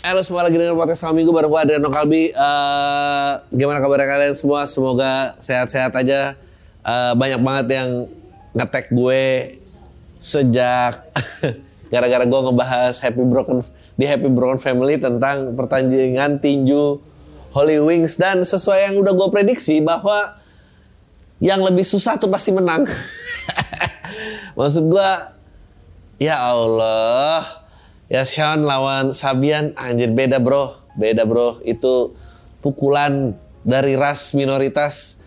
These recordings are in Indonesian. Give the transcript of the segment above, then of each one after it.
Halo semua lagi dengan podcast Al Minggu bareng gue Adriano Kalbi. Uh, gimana kabar kalian semua? Semoga sehat-sehat aja. Uh, banyak banget yang ngetek gue sejak gara-gara gue ngebahas Happy Broken di Happy Broken Family tentang pertandingan tinju Holy Wings dan sesuai yang udah gue prediksi bahwa yang lebih susah tuh pasti menang. Maksud gue, ya Allah, Ya Sean lawan Sabian anjir beda bro, beda bro. Itu pukulan dari ras minoritas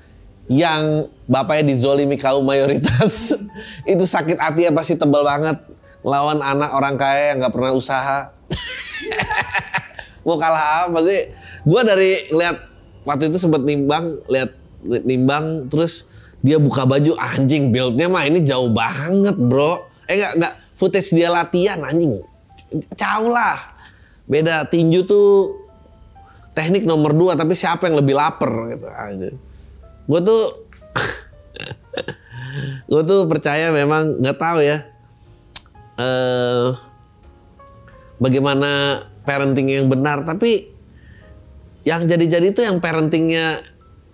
yang bapaknya dizolimi kaum mayoritas. itu sakit hati ya pasti tebel banget. Lawan anak orang kaya yang nggak pernah usaha. Mau kalah apa sih? Gue dari lihat waktu itu sempat nimbang, lihat nimbang terus dia buka baju anjing buildnya mah ini jauh banget bro. Eh nggak nggak footage dia latihan anjing jauh lah. Beda tinju tuh teknik nomor dua tapi siapa yang lebih lapar gitu aja. Gue tuh gue tuh percaya memang nggak tahu ya eh, bagaimana parenting yang benar tapi yang jadi-jadi itu yang parentingnya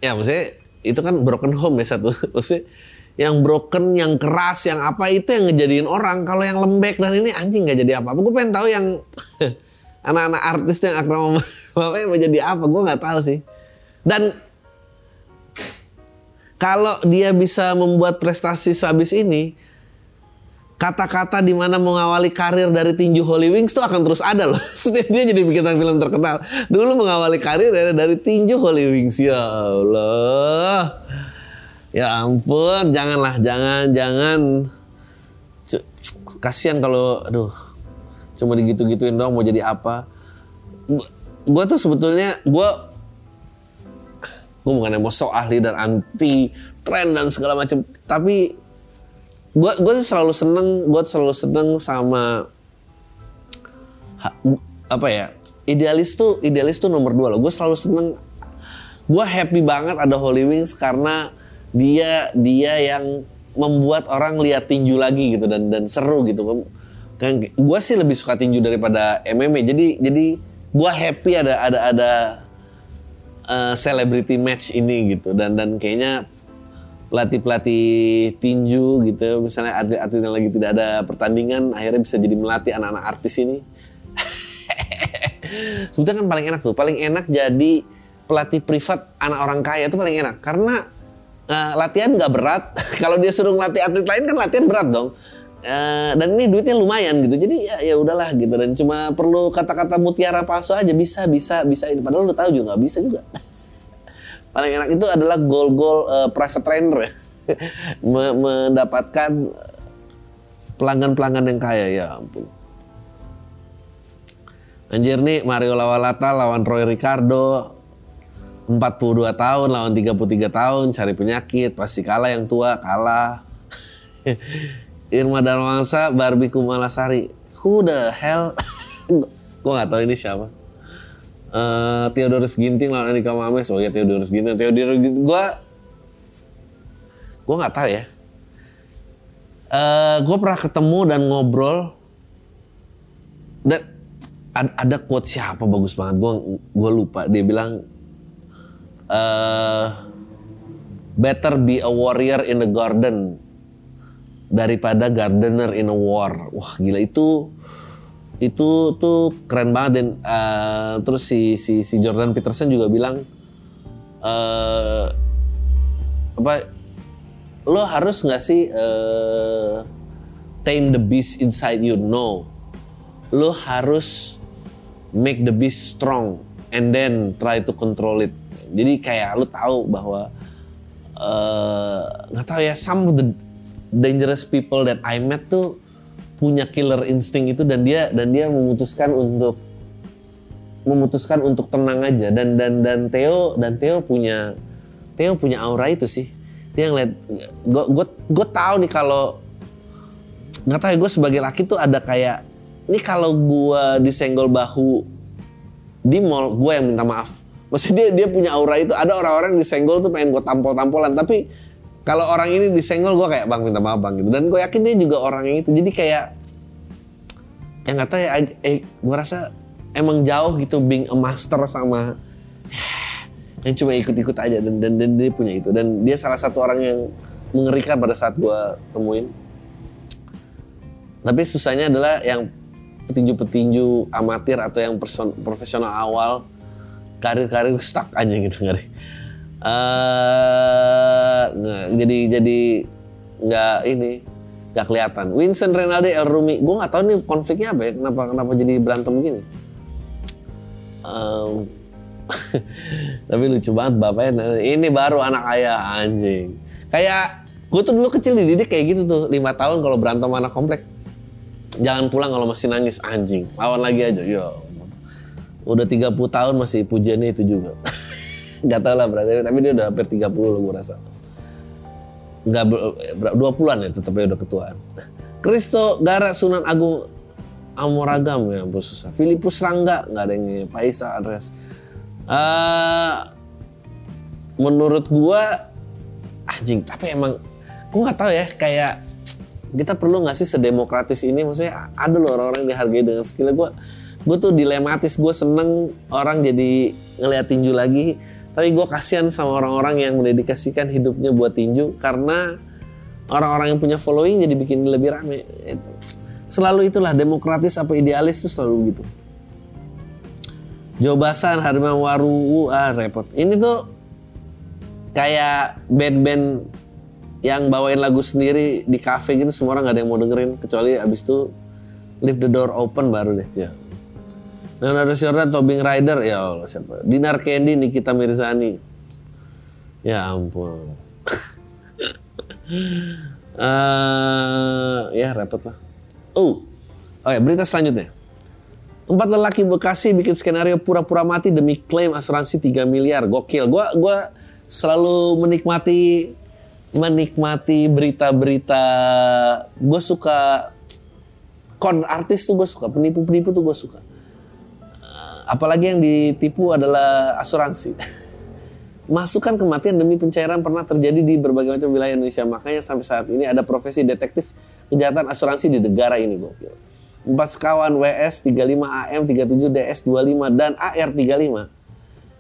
ya maksudnya itu kan broken home ya satu maksudnya yang broken, yang keras, yang apa itu yang ngejadiin orang. Kalau yang lembek dan ini anjing nggak jadi apa-apa. Gue pengen tahu yang anak-anak artis yang akrab sama bapaknya mau jadi apa. Gue nggak tahu sih. Dan kalau dia bisa membuat prestasi sehabis ini, kata-kata di mana mengawali karir dari tinju Holy Wings itu akan terus ada loh. Setiap dia jadi bikin film terkenal. Dulu mengawali karir dari tinju Holy Wings. Ya Allah. Ya ampun, janganlah, jangan, jangan. Kasihan kalau, aduh, cuma digitu-gituin dong mau jadi apa. Gue tuh sebetulnya, gue gue bukan mau sok ahli dan anti tren dan segala macam, tapi gue gue selalu seneng, gue selalu seneng sama apa ya idealis tuh idealis tuh nomor dua loh. Gue selalu seneng, gue happy banget ada Holy Wings karena dia dia yang membuat orang lihat tinju lagi gitu dan dan seru gitu. Kan gue sih lebih suka tinju daripada MMA jadi jadi gue happy ada ada ada uh, celebrity match ini gitu. Dan dan kayaknya pelatih pelatih tinju gitu misalnya atlet atlet yang lagi tidak ada pertandingan akhirnya bisa jadi melatih anak-anak artis ini. Sebetulnya kan paling enak tuh. Paling enak jadi pelatih privat anak orang kaya itu paling enak. Karena uh, latihan nggak berat. Kalau dia suruh ngelatih atlet lain kan latihan berat dong. Uh, dan ini duitnya lumayan gitu. Jadi ya ya udahlah gitu dan cuma perlu kata-kata mutiara palsu aja bisa bisa bisa ini padahal lu tahu juga nggak bisa juga. Paling enak itu adalah gol-gol uh, private trainer ya. mendapatkan pelanggan-pelanggan yang kaya ya ampun. Anjir nih Mario Lawalata lawan Roy Ricardo 42 tahun lawan 33 tahun cari penyakit pasti kalah yang tua kalah. Irma Darmangsa Barbie Kumalasari. Who the hell? Gue nggak tahu ini siapa. Uh, Theodorus Ginting lawan Andika Mames. Oh ya Theodorus Ginting. Theodorus Ginting gue gue nggak tahu ya. Uh, eh, gue pernah ketemu dan ngobrol. Dan ada quote siapa bagus banget. Gue gue lupa. Dia bilang uh, better be a warrior in the garden daripada gardener in a war. Wah gila. Itu itu tuh keren banget. Dan uh, terus si si si Jordan Peterson juga bilang uh, apa lo harus nggak sih uh, tame the beast inside you? No. Lo harus make the beast strong and then try to control it jadi kayak lu tahu bahwa eh, nggak uh, tahu ya some of the dangerous people that I met tuh punya killer instinct itu dan dia dan dia memutuskan untuk memutuskan untuk tenang aja. Dan dan dan Theo dan Theo punya Theo punya aura itu sih. Dia ngeliat gue gue gue tahu nih kalau nggak tahu ya gue sebagai laki tuh ada kayak ini kalau gue disenggol bahu di mall gue yang minta maaf maksudnya dia dia punya aura itu ada orang-orang disenggol tuh pengen gue tampol-tampolan. Tapi kalau orang ini disenggol gue kayak bang minta maaf bang gitu. Dan gue yakin dia juga orang yang itu. Jadi kayak yang nggak tahu ya eh, gue rasa emang jauh gitu being a master sama yang cuma ikut-ikut aja dan, dan dan dia punya itu. Dan dia salah satu orang yang mengerikan pada saat gue temuin. Tapi susahnya adalah yang petinju-petinju amatir atau yang profesional awal karir-karir stuck aja gitu nggak uh, jadi jadi nggak ini nggak kelihatan. Vincent Renaldi El Rumi. Gue nggak tahu nih konfliknya apa ya kenapa kenapa jadi berantem gini. Um, tapi lucu banget bapaknya. Ini baru anak ayah anjing. Kayak gue tuh dulu kecil dididik kayak gitu tuh lima tahun kalau berantem anak komplek. Jangan pulang kalau masih nangis anjing. Lawan lagi aja yo udah 30 tahun masih pujiannya itu juga. Nggak tahu lah berarti. Tapi dia udah hampir 30 loh gue rasa. Nggak dua puluhan ya tetapnya udah ketuaan. Kristo Gara Sunan Agung Amoragam ya ampun susah. Filipus Rangga nggak ada yang Paisa Andreas uh, menurut gua anjing tapi emang gua nggak tahu ya kayak kita perlu nggak sih sedemokratis ini? Maksudnya ada loh orang-orang yang dihargai dengan skill gua gue tuh dilematis gue seneng orang jadi ngeliat tinju lagi tapi gue kasihan sama orang-orang yang mendedikasikan hidupnya buat tinju karena orang-orang yang punya following jadi bikin lebih rame selalu itulah demokratis apa idealis tuh selalu gitu Jobasan Harimau Waru ah repot. Ini tuh kayak band-band yang bawain lagu sendiri di cafe gitu semua orang gak ada yang mau dengerin kecuali abis itu leave the door open baru deh ya. Leonardo Jordan, Tobing Rider, ya Allah siapa? Dinar Candy, Nikita Mirzani. Ya ampun. uh, ya repot lah. Oh, oh ya berita selanjutnya. Empat lelaki Bekasi bikin skenario pura-pura mati demi klaim asuransi 3 miliar. Gokil. Gua gua selalu menikmati menikmati berita-berita. Gue suka kon artis tuh gue suka, penipu-penipu tuh gue suka. Apalagi yang ditipu adalah asuransi. Masukan kematian demi pencairan pernah terjadi di berbagai macam wilayah Indonesia. Makanya sampai saat ini ada profesi detektif kejahatan asuransi di negara ini gokil. 4 sekawan WS 35 AM 37 DS 25 dan AR 35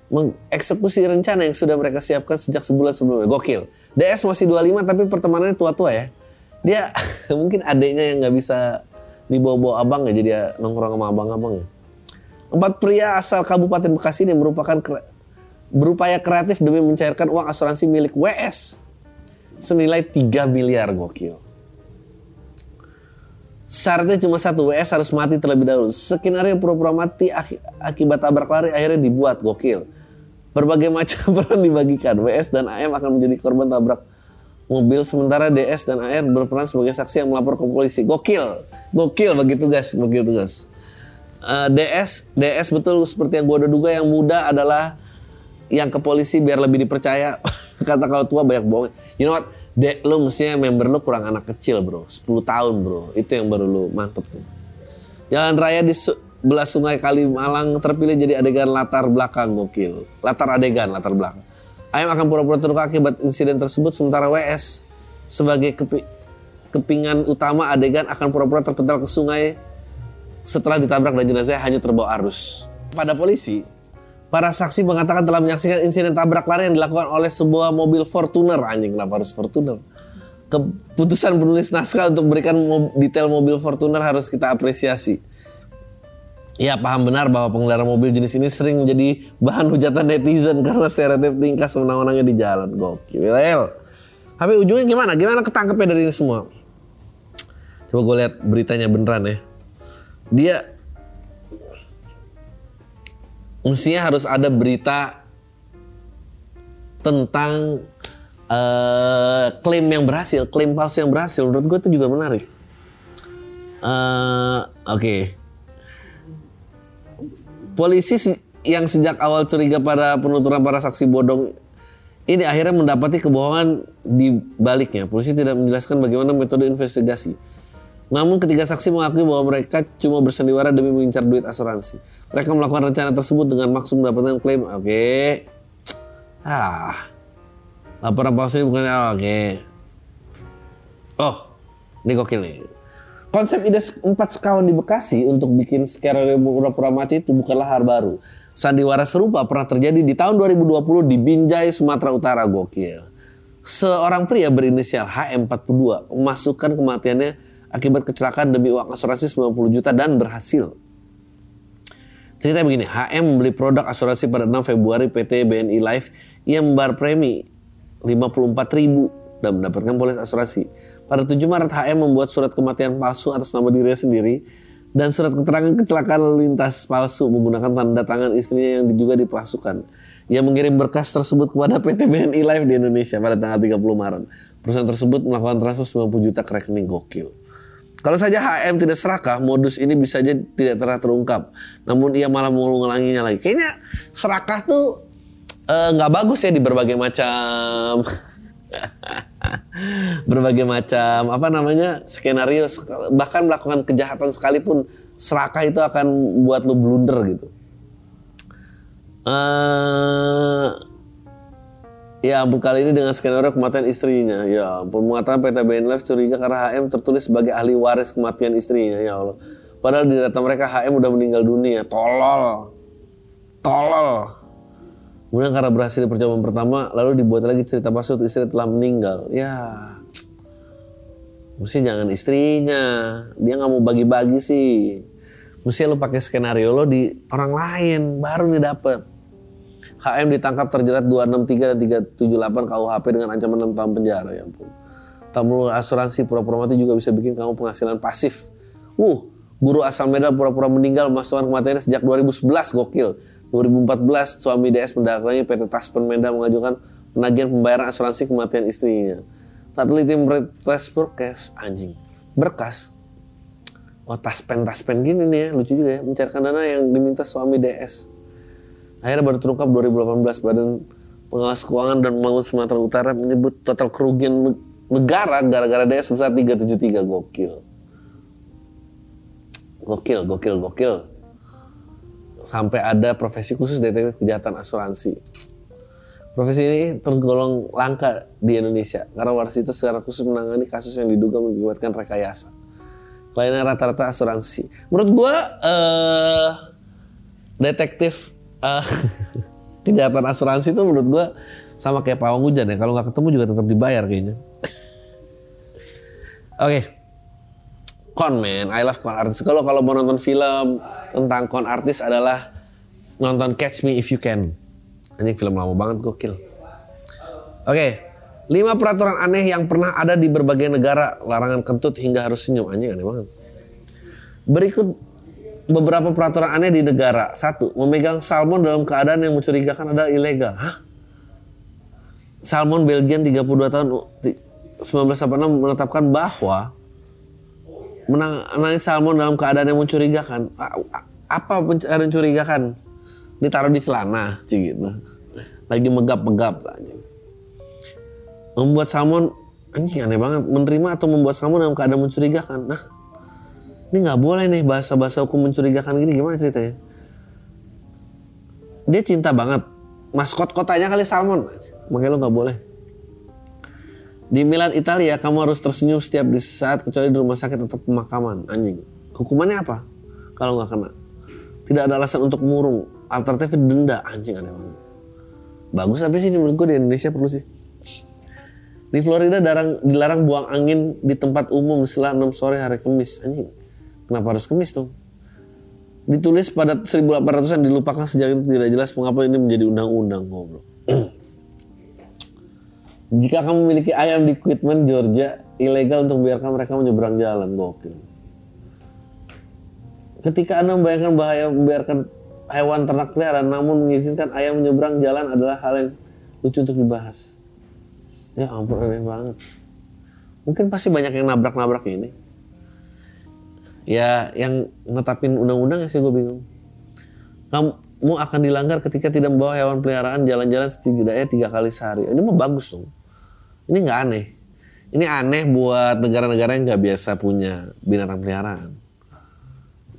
mengeksekusi rencana yang sudah mereka siapkan sejak sebulan sebelumnya. Gokil. DS masih 25 tapi pertemanannya tua-tua ya. Dia mungkin adiknya yang nggak bisa dibawa-bawa abang ya jadi nongkrong sama abang-abang ya. Empat pria asal Kabupaten Bekasi ini merupakan berupaya kreatif demi mencairkan uang asuransi milik WS senilai 3 miliar gokil. Syaratnya cuma satu, WS harus mati terlebih dahulu. Skenario pura-pura mati ak akibat tabrak lari akhirnya dibuat, gokil. Berbagai macam peran dibagikan. WS dan AM akan menjadi korban tabrak mobil, sementara DS dan AR berperan sebagai saksi yang melapor ke polisi. Gokil, gokil begitu guys, begitu guys. Uh, DS, DS betul seperti yang gue udah duga yang muda adalah yang ke polisi biar lebih dipercaya. Kata kalau tua banyak bohong. You know what? Dek, lu mestinya member lu kurang anak kecil bro 10 tahun bro Itu yang baru lu mantep tuh Jalan raya di sebelah sungai Kalimalang terpilih jadi adegan latar belakang gokil Latar adegan, latar belakang Ayam akan pura-pura terluka akibat insiden tersebut Sementara WS sebagai kepi kepingan utama adegan akan pura-pura terpental ke sungai Setelah ditabrak dan jenazah hanya terbawa arus Pada polisi, Para saksi mengatakan telah menyaksikan insiden tabrak lari yang dilakukan oleh sebuah mobil Fortuner. Anjing, kenapa harus Fortuner? Keputusan penulis naskah untuk memberikan detail mobil Fortuner harus kita apresiasi. Ya paham benar bahwa pengendara mobil jenis ini sering menjadi bahan hujatan netizen karena stereotip tingkah semenang-menangnya di jalan. Gokil. Tapi ujungnya gimana? Gimana ketangkepnya dari ini semua? Coba gue lihat beritanya beneran ya. Dia mestinya harus ada berita tentang uh, klaim yang berhasil, klaim palsu yang berhasil. Menurut gue itu juga menarik. Uh, Oke. Okay. Polisi yang sejak awal curiga pada penuturan para saksi bodong Ini akhirnya mendapati kebohongan di baliknya. Polisi tidak menjelaskan bagaimana metode investigasi. Namun ketiga saksi mengakui bahwa mereka cuma bersandiwara demi mengincar duit asuransi. Mereka melakukan rencana tersebut dengan maksud mendapatkan klaim. Oke. Ah. Laporan palsu ini bukan ah, oke. Oh, ini gokil nih. Konsep ide empat sekawan di Bekasi untuk bikin skenario pura-pura mati itu bukanlah hal baru. Sandiwara serupa pernah terjadi di tahun 2020 di Binjai, Sumatera Utara. Gokil. Seorang pria berinisial HM42 memasukkan kematiannya akibat kecelakaan demi uang asuransi 90 juta dan berhasil. Cerita begini, HM membeli produk asuransi pada 6 Februari PT BNI Life yang membayar premi 54 ribu dan mendapatkan polis asuransi. Pada 7 Maret HM membuat surat kematian palsu atas nama dirinya sendiri dan surat keterangan kecelakaan lalu lintas palsu menggunakan tanda tangan istrinya yang juga dipalsukan. Ia mengirim berkas tersebut kepada PT BNI Live di Indonesia pada tanggal 30 Maret. Perusahaan tersebut melakukan transfer 90 juta ke rekening gokil. Kalau saja HM tidak serakah, modus ini bisa saja tidak terang terungkap. Namun ia malah mengulanginya lagi. Kayaknya serakah tuh eh, nggak uh, bagus ya di berbagai macam berbagai macam apa namanya skenario bahkan melakukan kejahatan sekalipun serakah itu akan buat lu blunder gitu. Uh, ya ampun kali ini dengan skenario kematian istrinya. Ya ampun mengatakan PT BNLF curiga karena HM tertulis sebagai ahli waris kematian istrinya. Ya Allah. Padahal di data mereka HM udah meninggal dunia. Tolol. Tolol. Kemudian karena berhasil percobaan pertama, lalu dibuat lagi cerita pasut istri telah meninggal. Ya, mesti jangan istrinya. Dia nggak mau bagi-bagi sih. Mesti lo pakai skenario lo di orang lain, baru nih dapet. HM ditangkap terjerat 263 dan 378 KUHP dengan ancaman 6 tahun penjara. Ya ampun. Tamu asuransi pura-pura mati juga bisa bikin kamu penghasilan pasif. Uh, guru asal Medan pura-pura meninggal masukkan kematiannya sejak 2011 gokil 2014 suami DS mendatangi PT Taspen Menda mengajukan penagihan pembayaran asuransi kematian istrinya. Tak teliti meretes berkas anjing. Berkas. Oh Taspen Taspen gini nih ya, lucu juga ya mencairkan dana yang diminta suami DS. Akhirnya baru terungkap 2018 Badan Pengawas Keuangan dan Pembangunan Sumatera Utara menyebut total kerugian negara gara-gara DS sebesar 373 gokil. Gokil, gokil, gokil sampai ada profesi khusus detektif kejahatan asuransi. Profesi ini tergolong langka di Indonesia karena waris itu secara khusus menangani kasus yang diduga mengakibatkan rekayasa. Lainnya rata-rata asuransi. Menurut gua uh, detektif uh, kejahatan asuransi itu menurut gua sama kayak pawang hujan ya. Kalau nggak ketemu juga tetap dibayar kayaknya. Oke. Okay con man I love con artis kalau kalau mau nonton film tentang con artis adalah nonton Catch Me If You Can anjing film lama banget gokil oke okay. lima peraturan aneh yang pernah ada di berbagai negara larangan kentut hingga harus senyum anjing aneh banget berikut beberapa peraturan aneh di negara satu memegang salmon dalam keadaan yang mencurigakan adalah ilegal hah Salmon Belgian 32 tahun 1986 menetapkan bahwa menangani salmon dalam keadaan yang mencurigakan. Apa pencarian mencurigakan? Ditaruh di celana, gitu. Lagi megap-megap saja. Membuat salmon anjing aneh banget menerima atau membuat salmon dalam keadaan mencurigakan. Nah, ini nggak boleh nih bahasa-bahasa hukum mencurigakan gini gimana ceritanya? Dia cinta banget. Maskot kotanya kali salmon. Makanya lo nggak boleh. Di Milan Italia kamu harus tersenyum setiap di saat kecuali di rumah sakit atau pemakaman anjing. Hukumannya apa? Kalau nggak kena. Tidak ada alasan untuk murung. Alternatif denda anjing aneh banget. Bagus tapi sih menurut gue di Indonesia perlu sih. Di Florida darang, dilarang buang angin di tempat umum setelah 6 sore hari Kamis. Anjing. Kenapa harus Kamis tuh? Ditulis pada 1800-an dilupakan sejak itu tidak jelas mengapa ini menjadi undang-undang goblok. Jika kamu memiliki ayam di Quitman, Georgia, ilegal untuk membiarkan mereka menyeberang jalan. Gokil. Ketika Anda membayangkan bahaya membiarkan hewan ternak peliharaan namun mengizinkan ayam menyeberang jalan adalah hal yang lucu untuk dibahas. Ya ampun aneh banget. Mungkin pasti banyak yang nabrak-nabrak ini. Ya yang netapin undang-undang ya sih gue bingung. Kamu mu akan dilanggar ketika tidak membawa hewan peliharaan jalan-jalan setidaknya tiga kali sehari. Ini mah bagus dong. Ini nggak aneh. Ini aneh buat negara-negara yang nggak biasa punya binatang peliharaan.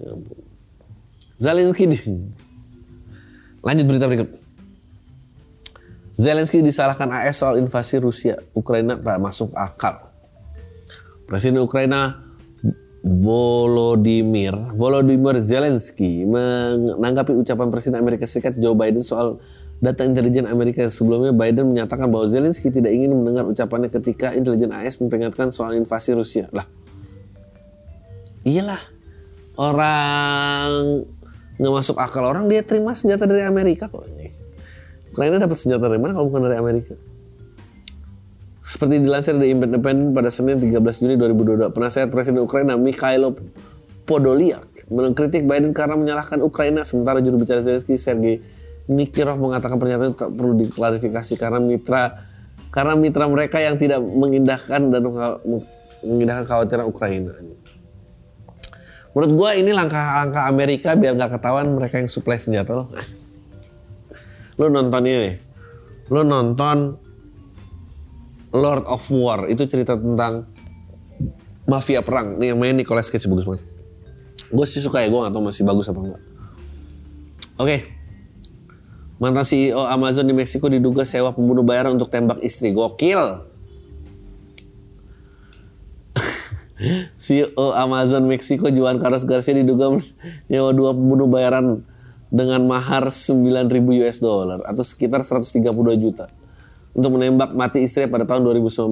Ya. Zelensky di... Lanjut berita berikut. Zelensky disalahkan AS soal invasi Rusia. Ukraina tak masuk akal. Presiden Ukraina Volodymyr Volodymyr Zelensky menanggapi ucapan Presiden Amerika Serikat Joe Biden soal data intelijen Amerika sebelumnya Biden menyatakan bahwa Zelensky tidak ingin mendengar ucapannya ketika intelijen AS memperingatkan soal invasi Rusia. Lah, iyalah orang nggak masuk akal orang dia terima senjata dari Amerika kok. Ukraina dapat senjata dari mana kalau bukan dari Amerika? Seperti dilansir dari Independent pada Senin 13 Juni 2022, penasehat Presiden Ukraina Mikhailo Podolyak mengkritik Biden karena menyalahkan Ukraina sementara juru bicara Zelensky Sergei Nikirov mengatakan pernyataan tak perlu diklarifikasi karena mitra karena mitra mereka yang tidak mengindahkan dan mengindahkan kekhawatiran Ukraina. Menurut gue ini langkah-langkah Amerika biar nggak ketahuan mereka yang suplai senjata loh. Lo nonton ini. Lo nonton Lord of War. Itu cerita tentang mafia perang. Nih yang main Nicolas Cage bagus banget. Gue sih suka ya, gue gak tau masih bagus apa enggak. Oke. Okay. Mantan CEO Amazon di Meksiko diduga sewa pembunuh bayaran untuk tembak istri. Gokil. CEO Amazon Meksiko Juan Carlos Garcia diduga nyewa dua pembunuh bayaran dengan mahar 9.000 US dollar atau sekitar 132 juta untuk menembak mati istri pada tahun 2019.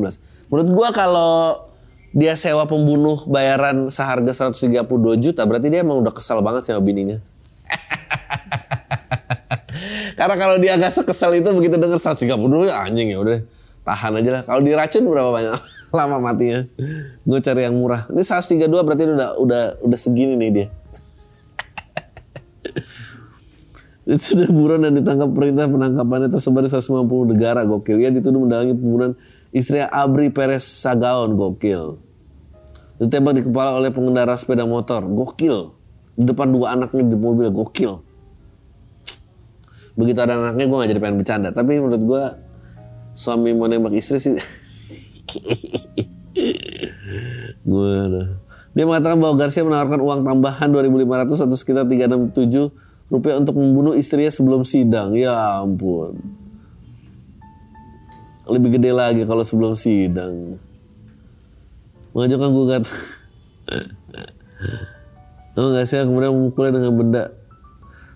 Menurut gua kalau dia sewa pembunuh bayaran seharga 132 juta berarti dia emang udah kesal banget sama bininya. Karena kalau dia agak sekesal itu begitu denger 132 ya anjing ya udah tahan aja lah. Kalau diracun berapa banyak lama matinya? Gue cari yang murah. Ini 132 berarti udah udah udah segini nih dia. sudah buron dan ditangkap perintah penangkapannya tersebar di 150 negara gokil. Ia dituduh mendalangi pembunuhan istri Abri Perez Sagaon gokil. Ditembak di kepala oleh pengendara sepeda motor gokil. Di depan dua anaknya di mobil gokil. Begitu ada anaknya gue gak jadi pengen bercanda. Tapi menurut gue suami mau nembak istri sih. gue Dia mengatakan bahwa Garcia menawarkan uang tambahan 2.500 atau sekitar 367 rupiah untuk membunuh istrinya sebelum sidang. Ya ampun. Lebih gede lagi kalau sebelum sidang. Mengajukan gugat. Oh nggak sih kemudian memukulnya dengan benda.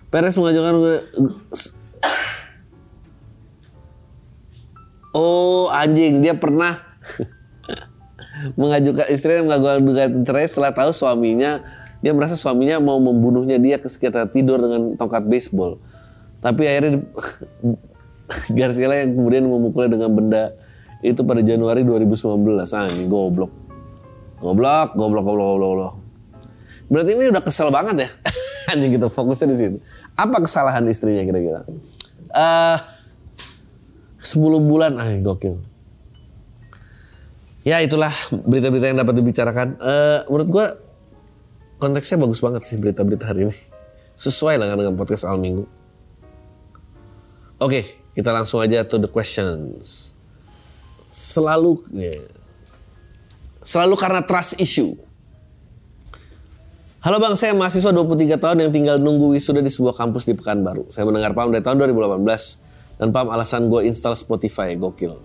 Peres mengajukan Oh anjing dia pernah mengajukan istrinya mengajukan cerai setelah tahu suaminya dia merasa suaminya mau membunuhnya dia ketika tidur dengan tongkat baseball. Tapi akhirnya Garcia yang kemudian memukulnya dengan benda itu pada Januari 2019. Ah ini goblok. Goblok, goblok, goblok, goblok, goblok. Berarti ini udah kesel banget ya. Anjing gitu, fokusnya di situ. Apa kesalahan istrinya kira-kira? Uh, 10 bulan, ah gokil. Ya itulah berita-berita yang dapat dibicarakan. Uh, menurut gue konteksnya bagus banget sih berita-berita hari ini. Sesuai lah dengan podcast Al Minggu. Oke, kita langsung aja to the questions. Selalu ya, selalu karena trust issue. Halo Bang, saya mahasiswa 23 tahun yang tinggal nunggu wisuda di sebuah kampus di Pekanbaru. Saya mendengar Pam dari tahun 2018 dan Pam alasan gue install Spotify, gokil.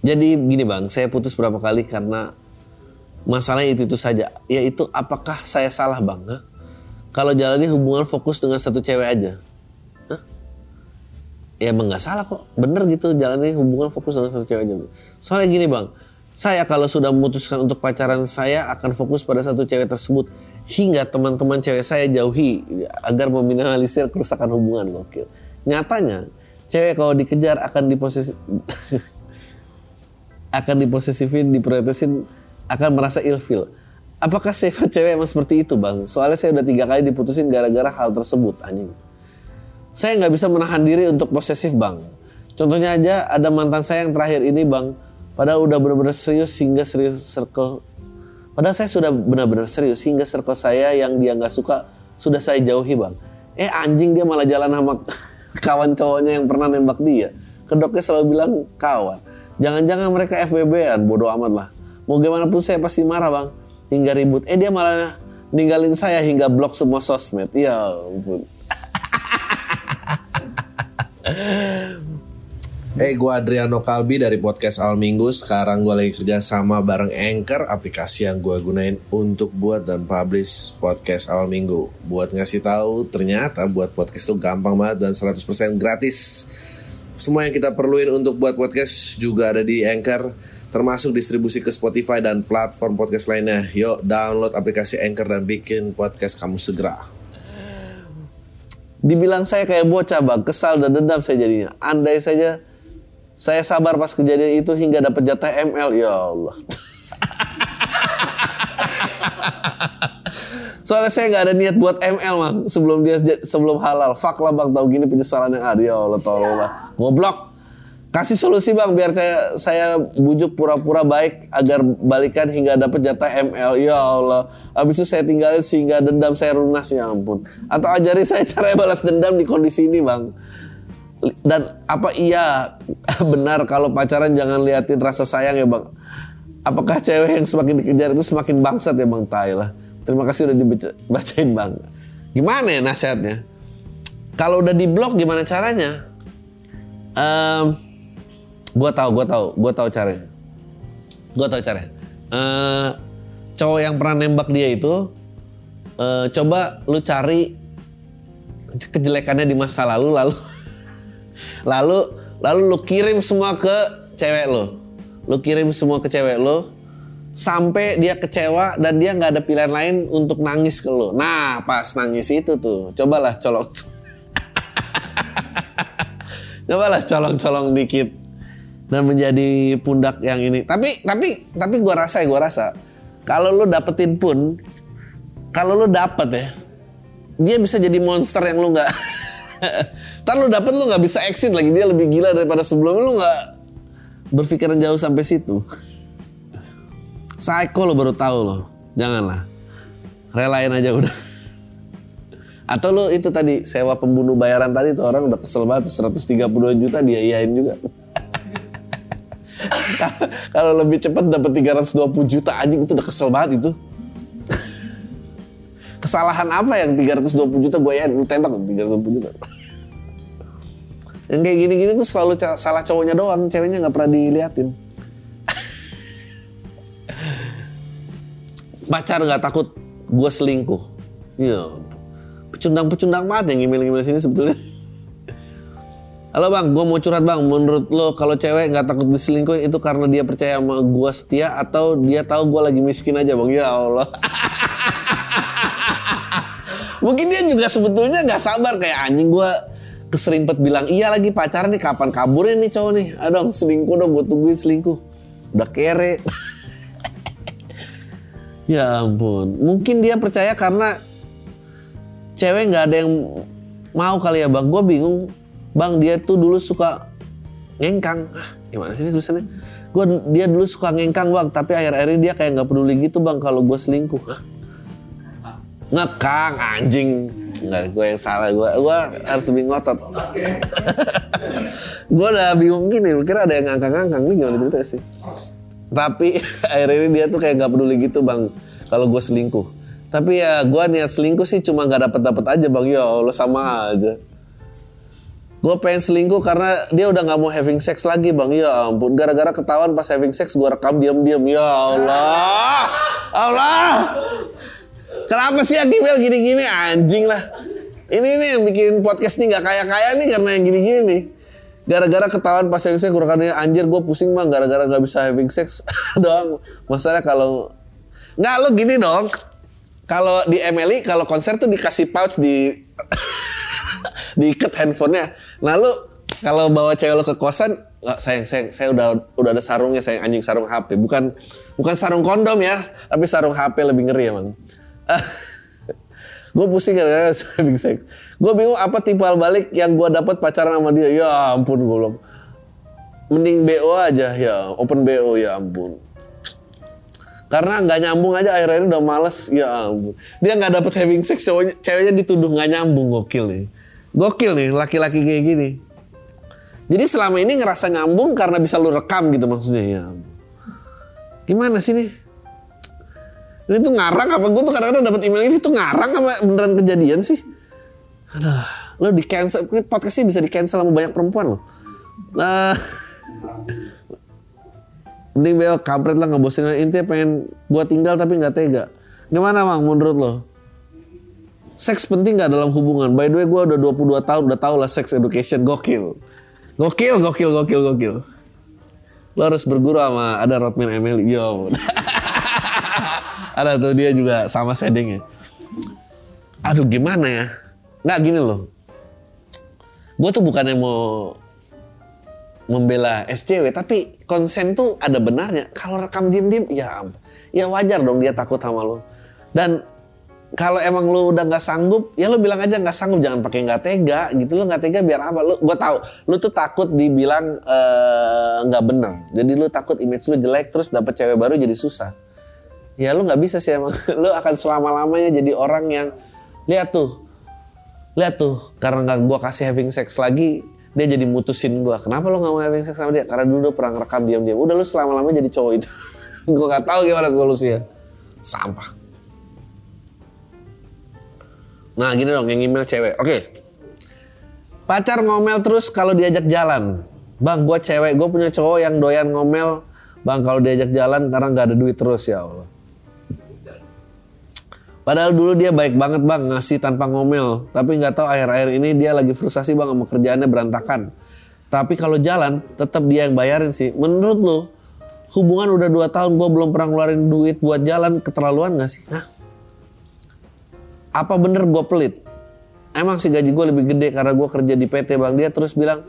Jadi gini Bang, saya putus berapa kali karena Masalahnya itu itu saja. Yaitu apakah saya salah bang? Hah? Kalau jalani hubungan fokus dengan satu cewek aja. Hah? Ya emang nggak salah kok. Bener gitu jalani hubungan fokus dengan satu cewek aja. Soalnya gini bang. Saya kalau sudah memutuskan untuk pacaran saya akan fokus pada satu cewek tersebut. Hingga teman-teman cewek saya jauhi agar meminimalisir kerusakan hubungan. Gokil. Nyatanya cewek kalau dikejar akan diposisi akan diposesifin, diprotesin akan merasa ilfil. Apakah sifat cewek emang seperti itu bang? Soalnya saya udah tiga kali diputusin gara-gara hal tersebut anjing. Saya nggak bisa menahan diri untuk posesif bang. Contohnya aja ada mantan saya yang terakhir ini bang. Padahal udah benar-benar serius hingga serius circle. Padahal saya sudah benar-benar serius hingga circle saya yang dia nggak suka sudah saya jauhi bang. Eh anjing dia malah jalan sama kawan cowoknya yang pernah nembak dia. Kedoknya selalu bilang kawan. Jangan-jangan mereka FBB-an, bodoh amat lah. Mau gimana pun saya pasti marah bang. Hingga ribut. Eh dia malah ninggalin saya hingga blok semua sosmed. Ya ampun. Hey, gue Adriano Kalbi dari podcast Al Minggu. Sekarang gue lagi kerja sama bareng Anchor, aplikasi yang gue gunain untuk buat dan publish podcast Al Minggu. Buat ngasih tahu, ternyata buat podcast itu gampang banget dan 100% gratis. Semua yang kita perluin untuk buat podcast juga ada di Anchor, termasuk distribusi ke Spotify dan platform podcast lainnya. Yuk, download aplikasi Anchor dan bikin podcast kamu segera. Dibilang saya kayak bocah bang, kesal dan dendam saya jadinya. Andai saja saya sabar pas kejadian itu hingga dapat jatah ML, ya Allah. Soalnya saya nggak ada niat buat ML bang sebelum dia sebelum halal. Fuck lah bang, tahu gini penyesalan yang ada. Ya Allah, tolonglah. Goblok. Kasih solusi bang biar saya saya bujuk pura-pura baik agar balikan hingga dapat jatah ML. Ya Allah. Habis itu saya tinggalin sehingga dendam saya lunas ya ampun. Atau ajari saya cara balas dendam di kondisi ini bang. Dan apa iya benar kalau pacaran jangan liatin rasa sayang ya bang? Apakah cewek yang semakin dikejar itu semakin bangsat ya bang? Thailah terima kasih udah dibacain bang. Gimana ya nasihatnya? Kalau udah diblok gimana caranya? Um, gue tahu gue tahu gue tahu caranya. Gue tahu caranya. Uh, cowok yang pernah nembak dia itu uh, coba lu cari kejelekannya di masa lalu lalu lalu lalu lu kirim semua ke cewek lo lu kirim semua ke cewek lo sampai dia kecewa dan dia nggak ada pilihan lain untuk nangis ke lo nah pas nangis itu tuh cobalah colong cobalah colong-colong dikit dan menjadi pundak yang ini tapi tapi tapi gua rasa ya gua rasa kalau lu dapetin pun kalau lu dapet ya dia bisa jadi monster yang lu nggak Ntar lu dapet lu nggak bisa exit lagi dia lebih gila daripada sebelumnya lu nggak berpikiran jauh sampai situ. Psycho lo baru tahu lo, janganlah. Relain aja udah. Atau lo itu tadi sewa pembunuh bayaran tadi tuh orang udah kesel banget 132 juta dia iyain juga. Kalau lebih cepat dapat 320 juta anjing itu udah kesel banget itu. Kesalahan apa yang 320 juta gue ya lu tembak 320 juta. Yang kayak gini-gini tuh selalu salah cowoknya doang, ceweknya nggak pernah diliatin. Pacar nggak takut gue selingkuh. Ya, pecundang-pecundang banget yang ngimil-ngimil sini sebetulnya. Halo bang, gue mau curhat bang. Menurut lo kalau cewek nggak takut diselingkuhin itu karena dia percaya sama gue setia atau dia tahu gue lagi miskin aja bang? Ya Allah. Mungkin dia juga sebetulnya nggak sabar. Kayak anjing gue keserimpet bilang iya lagi pacaran nih. Kapan kaburnya nih cowok nih? Aduh selingkuh dong. Gue tungguin selingkuh udah kere. Ya ampun. Mungkin dia percaya karena cewek nggak ada yang mau kali ya bang. Gue bingung bang dia tuh dulu suka ngengkang ah, gimana sih tulisannya gue dia dulu suka ngengkang bang tapi akhir-akhir ini dia kayak nggak peduli gitu bang kalau gue selingkuh Hah? ngekang anjing Enggak, gue yang salah. Gue gue harus lebih ngotot. gue udah bingung gini, kira ada yang ngangkang-ngangkang nih gimana cerita sih. Tapi akhirnya ini dia tuh kayak nggak peduli gitu bang. Kalau gue selingkuh. Tapi ya gue niat selingkuh sih cuma nggak dapet dapet aja bang. Ya Allah sama aja. Gue pengen selingkuh karena dia udah nggak mau having sex lagi bang. Ya ampun, gara-gara ketahuan pas having sex gue rekam diam-diam. Ya Allah, Allah. Kenapa sih Akibel gini-gini anjing lah. Ini nih yang bikin podcast nih nggak kaya-kaya nih karena yang gini-gini nih. Gara-gara ketahuan pas having sex kurangnya anjir gue pusing bang gara-gara nggak bisa having sex doang. Masalah kalau nggak lo gini dong. Kalau di Emily kalau konser tuh dikasih pouch di diikat handphonenya. Nah lo kalau bawa cewek lo ke kosan nggak sayang sayang saya udah udah ada sarungnya sayang anjing sarung HP bukan bukan sarung kondom ya tapi sarung HP lebih ngeri emang gue pusing gara-gara having sex. Gue bingung apa timbal balik yang gue dapat pacaran sama dia. Ya ampun gue belum. Mending BO aja ya, open BO ya ampun. Karena nggak nyambung aja akhir-akhir udah males. Ya ampun. Dia nggak dapet having sex, ceweknya dituduh nggak nyambung. Gokil nih. Gokil nih laki-laki kayak gini. Jadi selama ini ngerasa nyambung karena bisa lu rekam gitu maksudnya. Ya. Gimana sih nih? Ini tuh ngarang apa? Gue tuh kadang-kadang dapet email ini tuh ngarang apa beneran kejadian sih? Aduh, lo di cancel. Ini podcastnya bisa di cancel sama banyak perempuan loh. Nah, mending bel kampret lah ngebosin intinya pengen gua tinggal tapi nggak tega. Gimana bang menurut lo? Seks penting nggak dalam hubungan? By the way gue udah 22 tahun udah tau lah sex education gokil. Gokil, gokil, gokil, gokil. Lo harus berguru sama ada Rodman Emily. Yo. ada tuh dia juga sama settingnya. Aduh gimana ya? Nggak gini loh. Gue tuh bukannya mau membela SCW tapi konsen tuh ada benarnya kalau rekam diem-diem ya ampun. ya wajar dong dia takut sama lo dan kalau emang lu udah nggak sanggup ya lu bilang aja nggak sanggup jangan pakai nggak tega gitu. Lu nggak tega biar apa? Lu gue tahu lu tuh takut dibilang eh, nggak benar jadi lu takut image lu jelek terus dapet cewek baru jadi susah. Ya lu nggak bisa sih emang. Lu akan selama lamanya jadi orang yang lihat tuh lihat tuh karena nggak gua kasih having sex lagi dia jadi mutusin gua. Kenapa lu nggak mau having sex sama dia? Karena dulu udah pernah ngerekam diam-diam. Udah lu selama lamanya jadi cowok itu. Gua nggak tahu gimana solusinya. Sampah nah gini dong yang email cewek oke pacar ngomel terus kalau diajak jalan bang gua cewek gua punya cowok yang doyan ngomel bang kalau diajak jalan karena nggak ada duit terus ya Allah Padahal dulu dia baik banget bang ngasih tanpa ngomel. Tapi nggak tahu akhir-akhir ini dia lagi frustasi bang sama kerjaannya berantakan. Tapi kalau jalan tetap dia yang bayarin sih. Menurut lo hubungan udah 2 tahun gue belum pernah ngeluarin duit buat jalan keterlaluan gak sih? Hah? Apa bener gue pelit? Emang sih gaji gue lebih gede karena gue kerja di PT bang. Dia terus bilang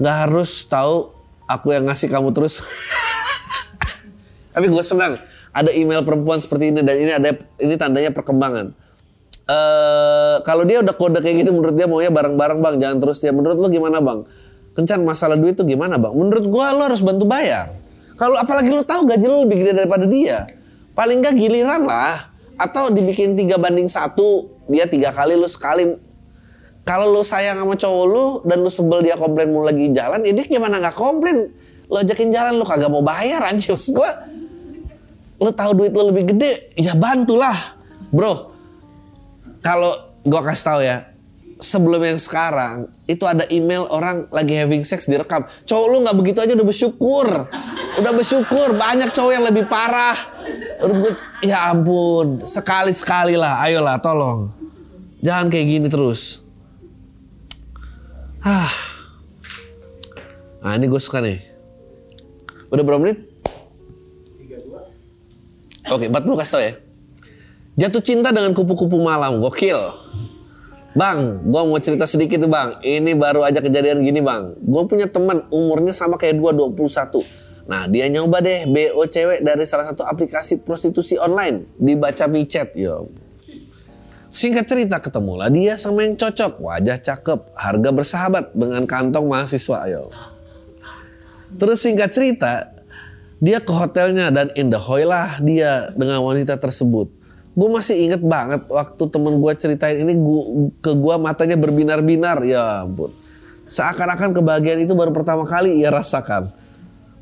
nggak harus tahu aku yang ngasih kamu terus. Tapi gue senang ada email perempuan seperti ini dan ini ada ini tandanya perkembangan. Eh kalau dia udah kode kayak gitu menurut dia maunya bareng-bareng bang, jangan terus dia. Menurut lu gimana bang? Kencan masalah duit tuh gimana bang? Menurut gua lu harus bantu bayar. Kalau apalagi lu tahu gaji lu lebih gede daripada dia, paling nggak giliran lah. Atau dibikin tiga banding satu, dia tiga kali lu sekali. Kalau lu sayang sama cowok lu dan lu sebel dia komplain mau lagi jalan, ya gimana nggak komplain? Lu ajakin jalan lu kagak mau bayar anjir. Gua lu tahu duit lu lebih gede, ya bantulah, bro. Kalau gua kasih tahu ya, sebelum yang sekarang itu ada email orang lagi having sex direkam. Cowok lu nggak begitu aja udah bersyukur, udah bersyukur. Banyak cowok yang lebih parah. Menurut gua, ya ampun, sekali sekali lah, ayolah, tolong, jangan kayak gini terus. Ah, nah ini gue suka nih. Udah berapa menit? Oke, 40 kasih tau ya. Jatuh cinta dengan kupu-kupu malam, gokil. Bang, gue mau cerita sedikit tuh bang. Ini baru aja kejadian gini bang. Gue punya teman umurnya sama kayak gue 21. Nah dia nyoba deh BO cewek dari salah satu aplikasi prostitusi online. Dibaca micet, yo. Singkat cerita ketemulah dia sama yang cocok. Wajah cakep, harga bersahabat dengan kantong mahasiswa, yo. Terus singkat cerita, dia ke hotelnya dan in the hoy lah dia dengan wanita tersebut. Gue masih inget banget waktu temen gue ceritain ini gua, ke gue matanya berbinar-binar ya ampun. Seakan-akan kebahagiaan itu baru pertama kali ia rasakan.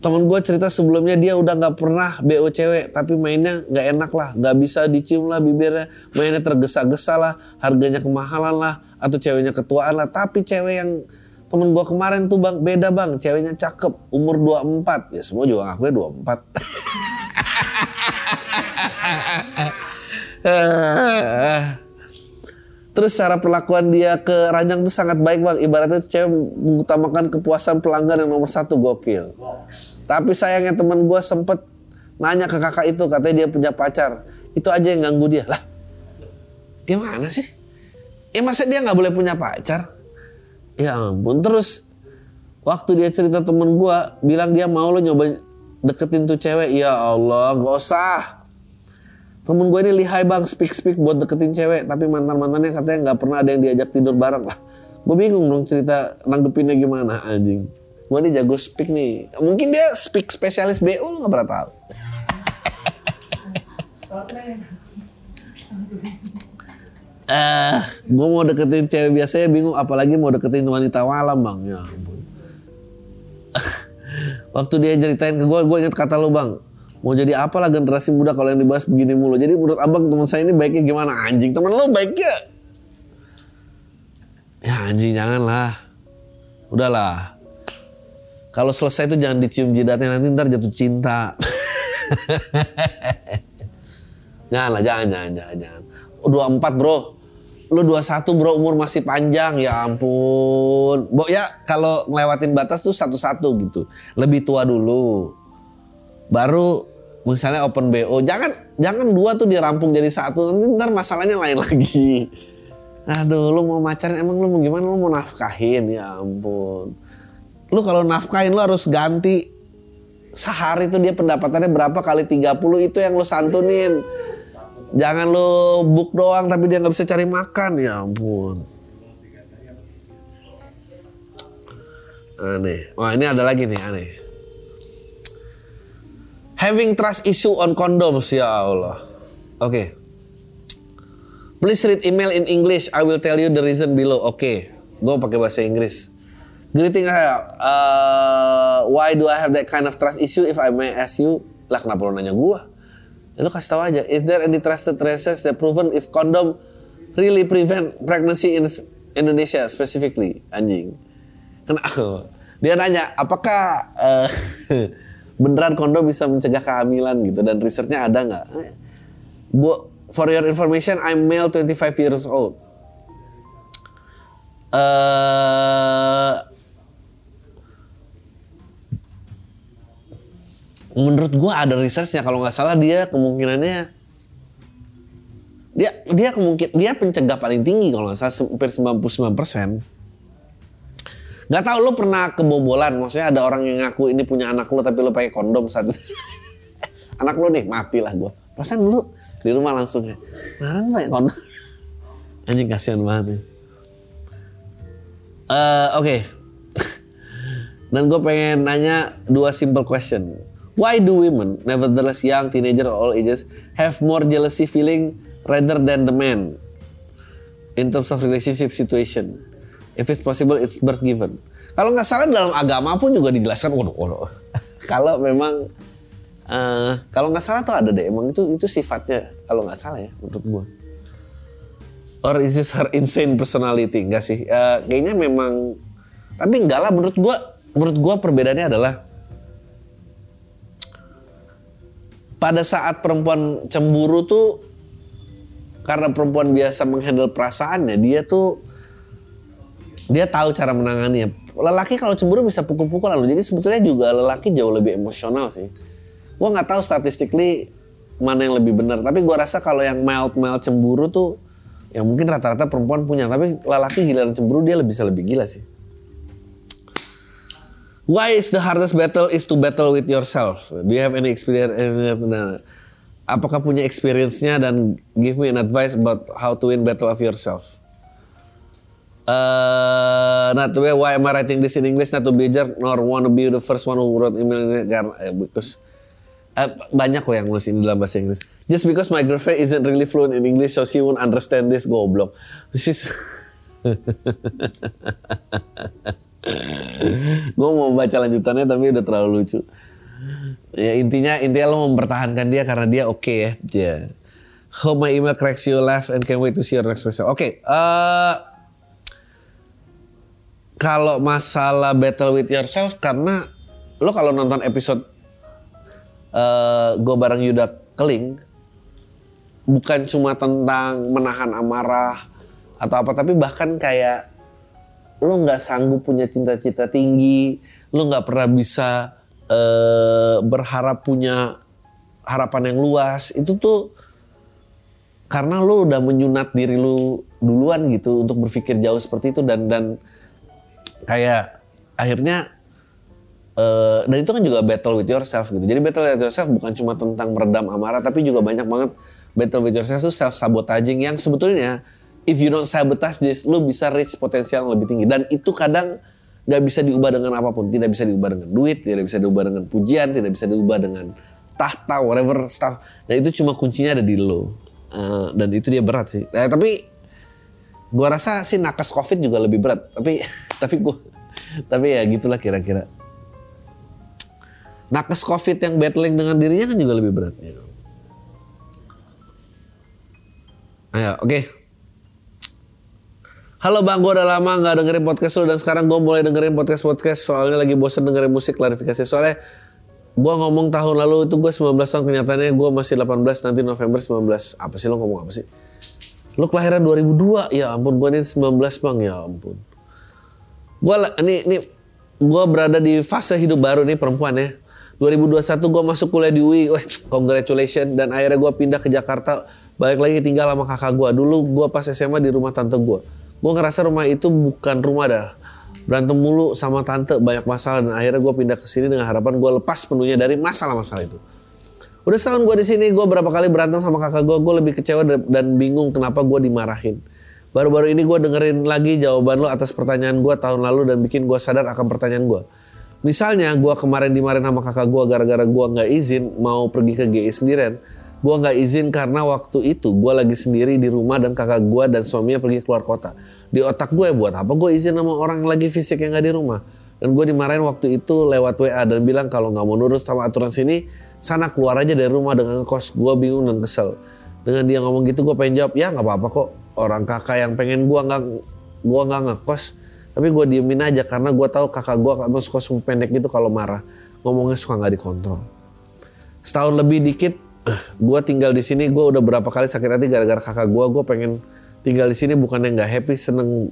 Temen gue cerita sebelumnya dia udah nggak pernah BO cewek tapi mainnya nggak enak lah, nggak bisa dicium lah bibirnya, mainnya tergesa-gesa lah, harganya kemahalan lah, atau ceweknya ketuaan lah. Tapi cewek yang temen gue kemarin tuh bang beda bang, ceweknya cakep, umur 24 ya semua juga ngakunya 24. Terus cara perlakuan dia ke ranjang tuh sangat baik bang. Ibaratnya cewek mengutamakan kepuasan pelanggan yang nomor satu gokil. Tapi sayangnya temen gue sempet nanya ke kakak itu katanya dia punya pacar. Itu aja yang ganggu dia. Lah gimana sih? Ya masa dia nggak boleh punya pacar? Ya ampun. Terus waktu dia cerita temen gue bilang dia mau lo nyoba deketin tuh cewek. Ya Allah gak usah. Temen gue ini lihai bang speak speak buat deketin cewek tapi mantan mantannya katanya nggak pernah ada yang diajak tidur bareng lah. Gue bingung dong cerita nanggepinnya gimana anjing. Gue ini jago speak nih. Mungkin dia speak spesialis BU lo nggak pernah tahu. Eh, gue mau deketin cewek biasanya bingung, apalagi mau deketin wanita walam bang. Ya ampun. Waktu dia ceritain ke gue, gue inget kata lu bang. Mau jadi apa lah generasi muda kalau yang dibahas begini mulu. Jadi menurut abang teman saya ini baiknya gimana? Anjing teman lu baiknya. Ya anjing janganlah. Udahlah. Kalau selesai itu jangan dicium jidatnya nanti ntar jatuh cinta. jangan lah, jangan, jangan, jangan, jangan. 24 bro. Lu 21 bro umur masih panjang ya ampun. Bo ya kalau ngelewatin batas tuh satu-satu gitu. Lebih tua dulu. Baru misalnya open BO. Jangan jangan dua tuh dirampung jadi satu. Nanti ntar masalahnya lain lagi. Aduh lu mau macarin emang lu mau gimana? Lu mau nafkahin ya ampun. Lu kalau nafkahin lu harus ganti sehari tuh dia pendapatannya berapa kali 30 itu yang lu santunin. Jangan lu book doang tapi dia nggak bisa cari makan ya ampun. Aneh. Wah ini ada lagi nih aneh. Having trust issue on condoms ya Allah. Oke. Okay. Please read email in English. I will tell you the reason below. Oke. Okay. Gue pakai bahasa Inggris. Greeting uh, why do I have that kind of trust issue if I may ask you? Lah kenapa lo nanya gue? Ya, lu kasih tahu aja. Is there any trusted research that proven if condom really prevent pregnancy in Indonesia specifically? Anjing. Kenapa? Dia nanya, apakah uh, beneran kondom bisa mencegah kehamilan gitu dan risetnya ada nggak? Bu, for your information, I'm male 25 years old. Uh, menurut gua ada researchnya. Kalau nggak salah dia kemungkinannya dia dia kemungkin dia pencegah paling tinggi kalau nggak salah hampir 99 persen. Nggak tahu lo pernah kebobolan? Maksudnya ada orang yang ngaku ini punya anak lo tapi lo pakai kondom saat itu anak lo nih mati lah gue perasaan lo di rumah langsung ya mana tuh pakai kondom. Anjing kasihan banget nih. Uh, oke. Okay. dan gue pengen nanya dua simple question why do women nevertheless young teenager all ages have more jealousy feeling rather than the men in terms of relationship situation If it's possible, it's birth given. Kalau nggak salah dalam agama pun juga dijelaskan, waduh, waduh. kalau memang uh, kalau nggak salah tuh ada deh, emang itu itu sifatnya kalau nggak salah ya menurut gua. Or is this her insane personality? Enggak sih, uh, kayaknya memang. Tapi enggak lah menurut gua. Menurut gua perbedaannya adalah pada saat perempuan cemburu tuh karena perempuan biasa menghandle perasaannya, dia tuh dia tahu cara menangannya. Lelaki kalau cemburu bisa pukul-pukul lalu. Jadi sebetulnya juga lelaki jauh lebih emosional sih. Gua nggak tahu statistically mana yang lebih benar. Tapi gua rasa kalau yang mild mild cemburu tuh ya mungkin rata-rata perempuan punya. Tapi lelaki giliran cemburu dia lebih bisa lebih gila sih. Why is the hardest battle is to battle with yourself? Do you have any experience? Apakah punya experience-nya dan give me an advice about how to win battle of yourself? Uh, not to be, why am I writing this in English? Not to be jerk, nor want to be the first one who wrote email karena eh, because uh, banyak kok yang nulis ini dalam bahasa Inggris. Just because my girlfriend isn't really fluent in English, so she won't understand this goblok. She's gue mau baca lanjutannya tapi udah terlalu lucu. Ya intinya intinya lo mempertahankan dia karena dia oke okay ya. Yeah. Hope my email cracks you laugh and can't wait to see your next message. Oke, okay, uh, kalau masalah battle with yourself karena lo kalau nonton episode uh, eh, gue bareng Yuda Keling bukan cuma tentang menahan amarah atau apa tapi bahkan kayak lo nggak sanggup punya cita-cita tinggi lo nggak pernah bisa uh, berharap punya harapan yang luas itu tuh karena lo udah menyunat diri lo duluan gitu untuk berpikir jauh seperti itu dan dan kayak akhirnya uh, dan itu kan juga battle with yourself gitu. Jadi battle with yourself bukan cuma tentang meredam amarah tapi juga banyak banget battle with yourself itu self sabotaging yang sebetulnya if you don't sabotage this lu bisa reach potensial yang lebih tinggi. Dan itu kadang nggak bisa diubah dengan apa pun. Tidak bisa diubah dengan duit tidak bisa diubah dengan pujian tidak bisa diubah dengan tahta whatever stuff. Dan itu cuma kuncinya ada di lo Uh, dan itu dia berat sih. Eh, tapi gua rasa sih nakes covid juga lebih berat. Tapi tapi gua tapi ya gitulah kira-kira. Nakes covid yang battling dengan dirinya kan juga lebih berat ya. ayo oke. okay. Halo bang, gue udah lama nggak dengerin podcast lo dan sekarang gue mulai dengerin podcast-podcast soalnya lagi bosan dengerin musik klarifikasi. Soalnya gue ngomong tahun lalu itu gue 19 tahun kenyataannya gue masih 18 nanti November 19 apa sih lo ngomong apa sih? Lo kelahiran 2002 ya ampun gue ini 19 bang. Ya ampun. Gue ini ini gue berada di fase hidup baru nih perempuan ya. 2021 gue masuk kuliah di UI Wah, congratulations. Dan akhirnya gue pindah ke Jakarta balik lagi tinggal sama kakak gue dulu gue pas SMA di rumah tante gue gue ngerasa rumah itu bukan rumah dah. Berantem mulu sama tante banyak masalah dan akhirnya gue pindah ke sini dengan harapan gue lepas penuhnya dari masalah-masalah itu. Udah setahun gue di sini gue berapa kali berantem sama kakak gue gue lebih kecewa dan bingung kenapa gue dimarahin. Baru-baru ini gue dengerin lagi jawaban lo atas pertanyaan gue tahun lalu dan bikin gue sadar akan pertanyaan gue misalnya gue kemarin dimarahin sama kakak gue gara-gara gue nggak izin mau pergi ke GI sendirian gue nggak izin karena waktu itu gue lagi sendiri di rumah dan kakak gue dan suaminya pergi keluar kota. Di otak gue buat apa gue izin sama orang lagi fisik yang gak di rumah? Dan gue dimarahin waktu itu lewat WA dan bilang kalau nggak mau nurut sama aturan sini sana keluar aja dari rumah dengan kos gue bingung dan kesel. Dengan dia ngomong gitu gue pengen jawab ya nggak apa-apa kok. Orang kakak yang pengen gue nggak gue nggak ngekos. Tapi gue diemin aja karena gue tahu kakak gue masuk kos pendek gitu kalau marah ngomongnya suka nggak dikontrol. Setahun lebih dikit gue tinggal di sini gue udah berapa kali sakit hati gara-gara kakak gue gue pengen tinggal di sini bukan yang nggak happy seneng.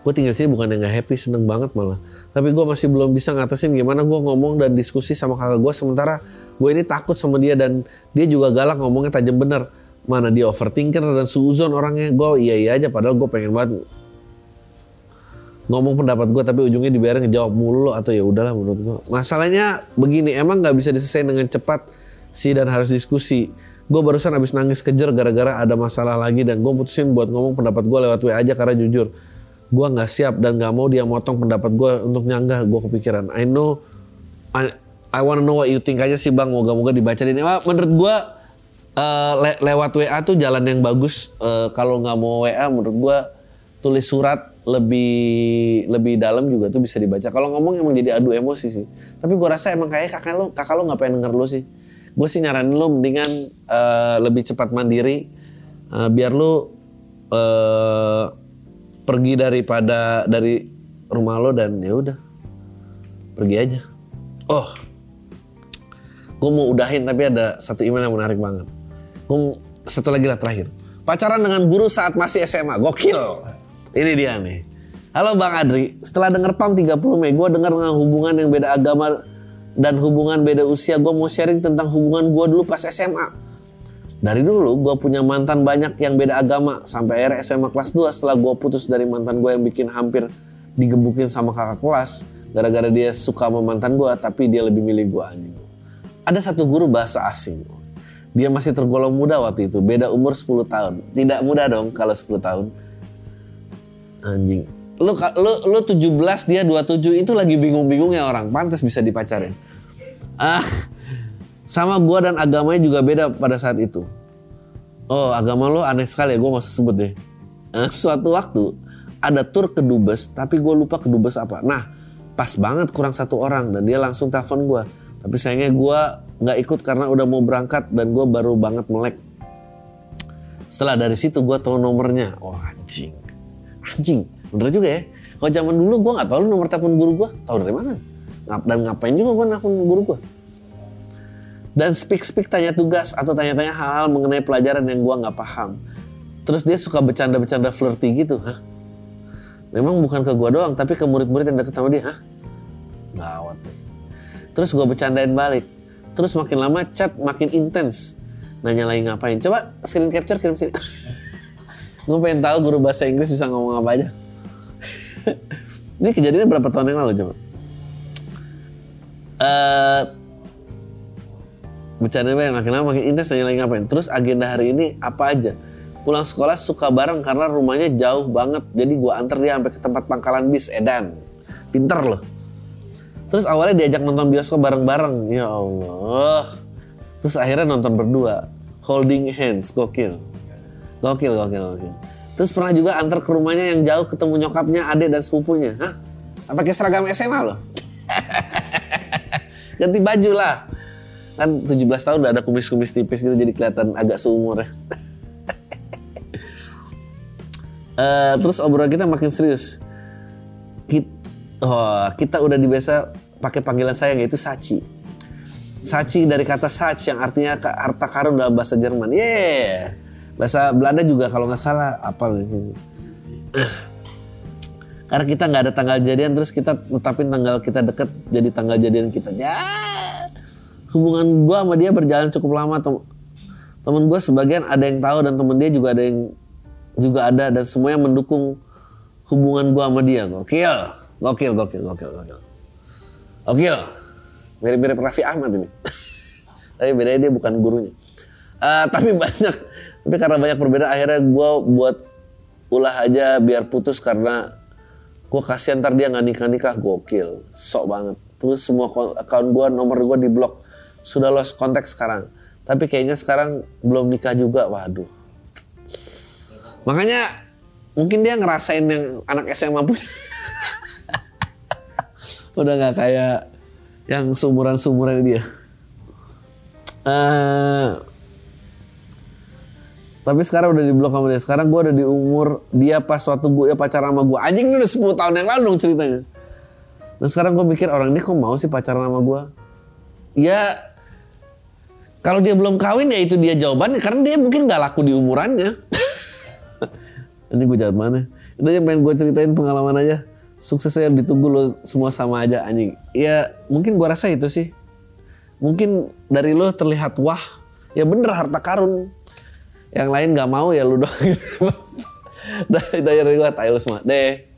Gue tinggal di sini bukan yang nggak happy seneng banget malah. Tapi gue masih belum bisa ngatasin gimana gue ngomong dan diskusi sama kakak gue sementara gue ini takut sama dia dan dia juga galak ngomongnya tajam bener. Mana dia overthinker dan suzon orangnya. Gue iya iya aja padahal gue pengen banget ngomong pendapat gue tapi ujungnya dibiarin ngejawab mulu atau ya udahlah menurut gue masalahnya begini emang nggak bisa diselesaikan dengan cepat sih dan harus diskusi. Gue barusan abis nangis kejer gara-gara ada masalah lagi dan gue putusin buat ngomong pendapat gue lewat WA aja karena jujur gue nggak siap dan nggak mau dia motong pendapat gue untuk nyanggah gue kepikiran. I know I, I wanna know what you think aja sih bang. Moga-moga dibaca ini menurut gue uh, le lewat WA tuh jalan yang bagus. Uh, kalau nggak mau WA menurut gue tulis surat lebih lebih dalam juga tuh bisa dibaca. Kalau ngomong emang jadi adu emosi sih. Tapi gue rasa emang kayak kakak lo kakak lo nggak pengen denger lo sih gue sih nyaranin lo mendingan uh, lebih cepat mandiri uh, biar lo uh, pergi daripada dari rumah lo dan ya udah pergi aja. Oh. Gue mau udahin tapi ada satu email yang menarik banget. Gue satu lagi lah terakhir. Pacaran dengan guru saat masih SMA gokil. Ini dia nih. Halo Bang Adri, setelah denger PAM 30 Mei, gue denger dengan hubungan yang beda agama dan hubungan beda usia gue mau sharing tentang hubungan gue dulu pas SMA dari dulu gue punya mantan banyak yang beda agama sampai akhirnya SMA kelas 2 setelah gue putus dari mantan gue yang bikin hampir digebukin sama kakak kelas gara-gara dia suka sama mantan gue tapi dia lebih milih gue anjing. Ada satu guru bahasa asing. Dia masih tergolong muda waktu itu beda umur 10 tahun. Tidak muda dong kalau 10 tahun. Anjing lu lu lu 17 dia 27 itu lagi bingung-bingungnya orang. Pantas bisa dipacarin. Ah sama gua dan agamanya juga beda pada saat itu. Oh agama lu aneh sekali ya gua sebut deh. Nah, suatu waktu ada tur ke Dubes tapi gue lupa ke Dubes apa. Nah pas banget kurang satu orang dan dia langsung telepon gua. Tapi sayangnya gua nggak ikut karena udah mau berangkat dan gua baru banget melek. Setelah dari situ gua tahu nomornya. Oh anjing. Anjing bener juga ya. Kalau zaman dulu gue nggak tahu nomor telepon guru gue tahu dari mana? Dan ngapain juga gue nelfon guru gue dan speak speak tanya tugas atau tanya-tanya hal-hal mengenai pelajaran yang gue nggak paham. Terus dia suka bercanda-bercanda flirty gitu hah? Memang bukan ke gue doang tapi ke murid-murid yang deket sama dia hah? Gawat terus gue bercandain balik. Terus makin lama chat makin intens. Nanya lagi ngapain? Coba screen capture kirim sini gue pengen tahu guru bahasa Inggris bisa ngomong apa aja ini kejadiannya berapa tahun yang lalu coba? Uh, bercanda banyak makin lama makin intens tanya lagi ngapain. Terus agenda hari ini apa aja? Pulang sekolah suka bareng karena rumahnya jauh banget. Jadi gua antar dia sampai ke tempat pangkalan bis Edan. Pinter loh. Terus awalnya diajak nonton bioskop bareng-bareng. Ya Allah. Terus akhirnya nonton berdua. Holding hands, gokil. Gokil, gokil, gokil. Terus pernah juga antar ke rumahnya yang jauh ketemu nyokapnya, adik dan sepupunya. Hah? Pakai seragam SMA loh. Ganti baju lah. Kan 17 tahun udah ada kumis-kumis tipis gitu jadi kelihatan agak seumur ya. Eh, terus obrolan kita makin serius. Kita, oh, kita udah dibiasa pakai panggilan sayang yaitu Sachi. Sachi dari kata Sach yang artinya harta karun dalam bahasa Jerman. Yeah. Bahasa Belanda juga kalau nggak salah apa gitu. Karena kita nggak ada tanggal jadian terus kita tetapin tanggal kita deket jadi tanggal jadian kita. Ya. Hubungan gua sama dia berjalan cukup lama. Tem temen gue sebagian ada yang tahu dan temen dia juga ada yang juga ada dan semuanya mendukung hubungan gua sama dia. Gokil. Gokil, gokil, gokil, gokil. Gokil. Mirip-mirip Raffi Ahmad ini. tapi bedanya dia bukan gurunya. Eh, tapi banyak, tapi karena banyak perbedaan akhirnya gue buat ulah aja biar putus karena gue kasihan ntar dia nggak nikah nikah gokil, sok banget. Terus semua account gue nomor gue di blok sudah lost kontak sekarang. Tapi kayaknya sekarang belum nikah juga, waduh. Makanya mungkin dia ngerasain yang anak SMA punya. Udah nggak kayak yang sumuran-sumuran dia. Eh, tapi sekarang udah di blok sama dia. Sekarang gue udah di umur dia pas waktu gue ya pacaran sama gue. Anjing ini udah 10 tahun yang lalu dong ceritanya. Dan sekarang gue mikir orang ini kok mau sih pacaran sama gue? Ya kalau dia belum kawin ya itu dia jawabannya karena dia mungkin nggak laku di umurannya. Ini gue jahat mana? Itu aja pengen gue ceritain pengalaman aja. Suksesnya ditunggu lo semua sama aja anjing. Ya mungkin gue rasa itu sih. Mungkin dari lo terlihat wah. Ya bener harta karun. Yang lain nggak mau ya lu doang. Aja dari gue. Tayo lu semua. Deh.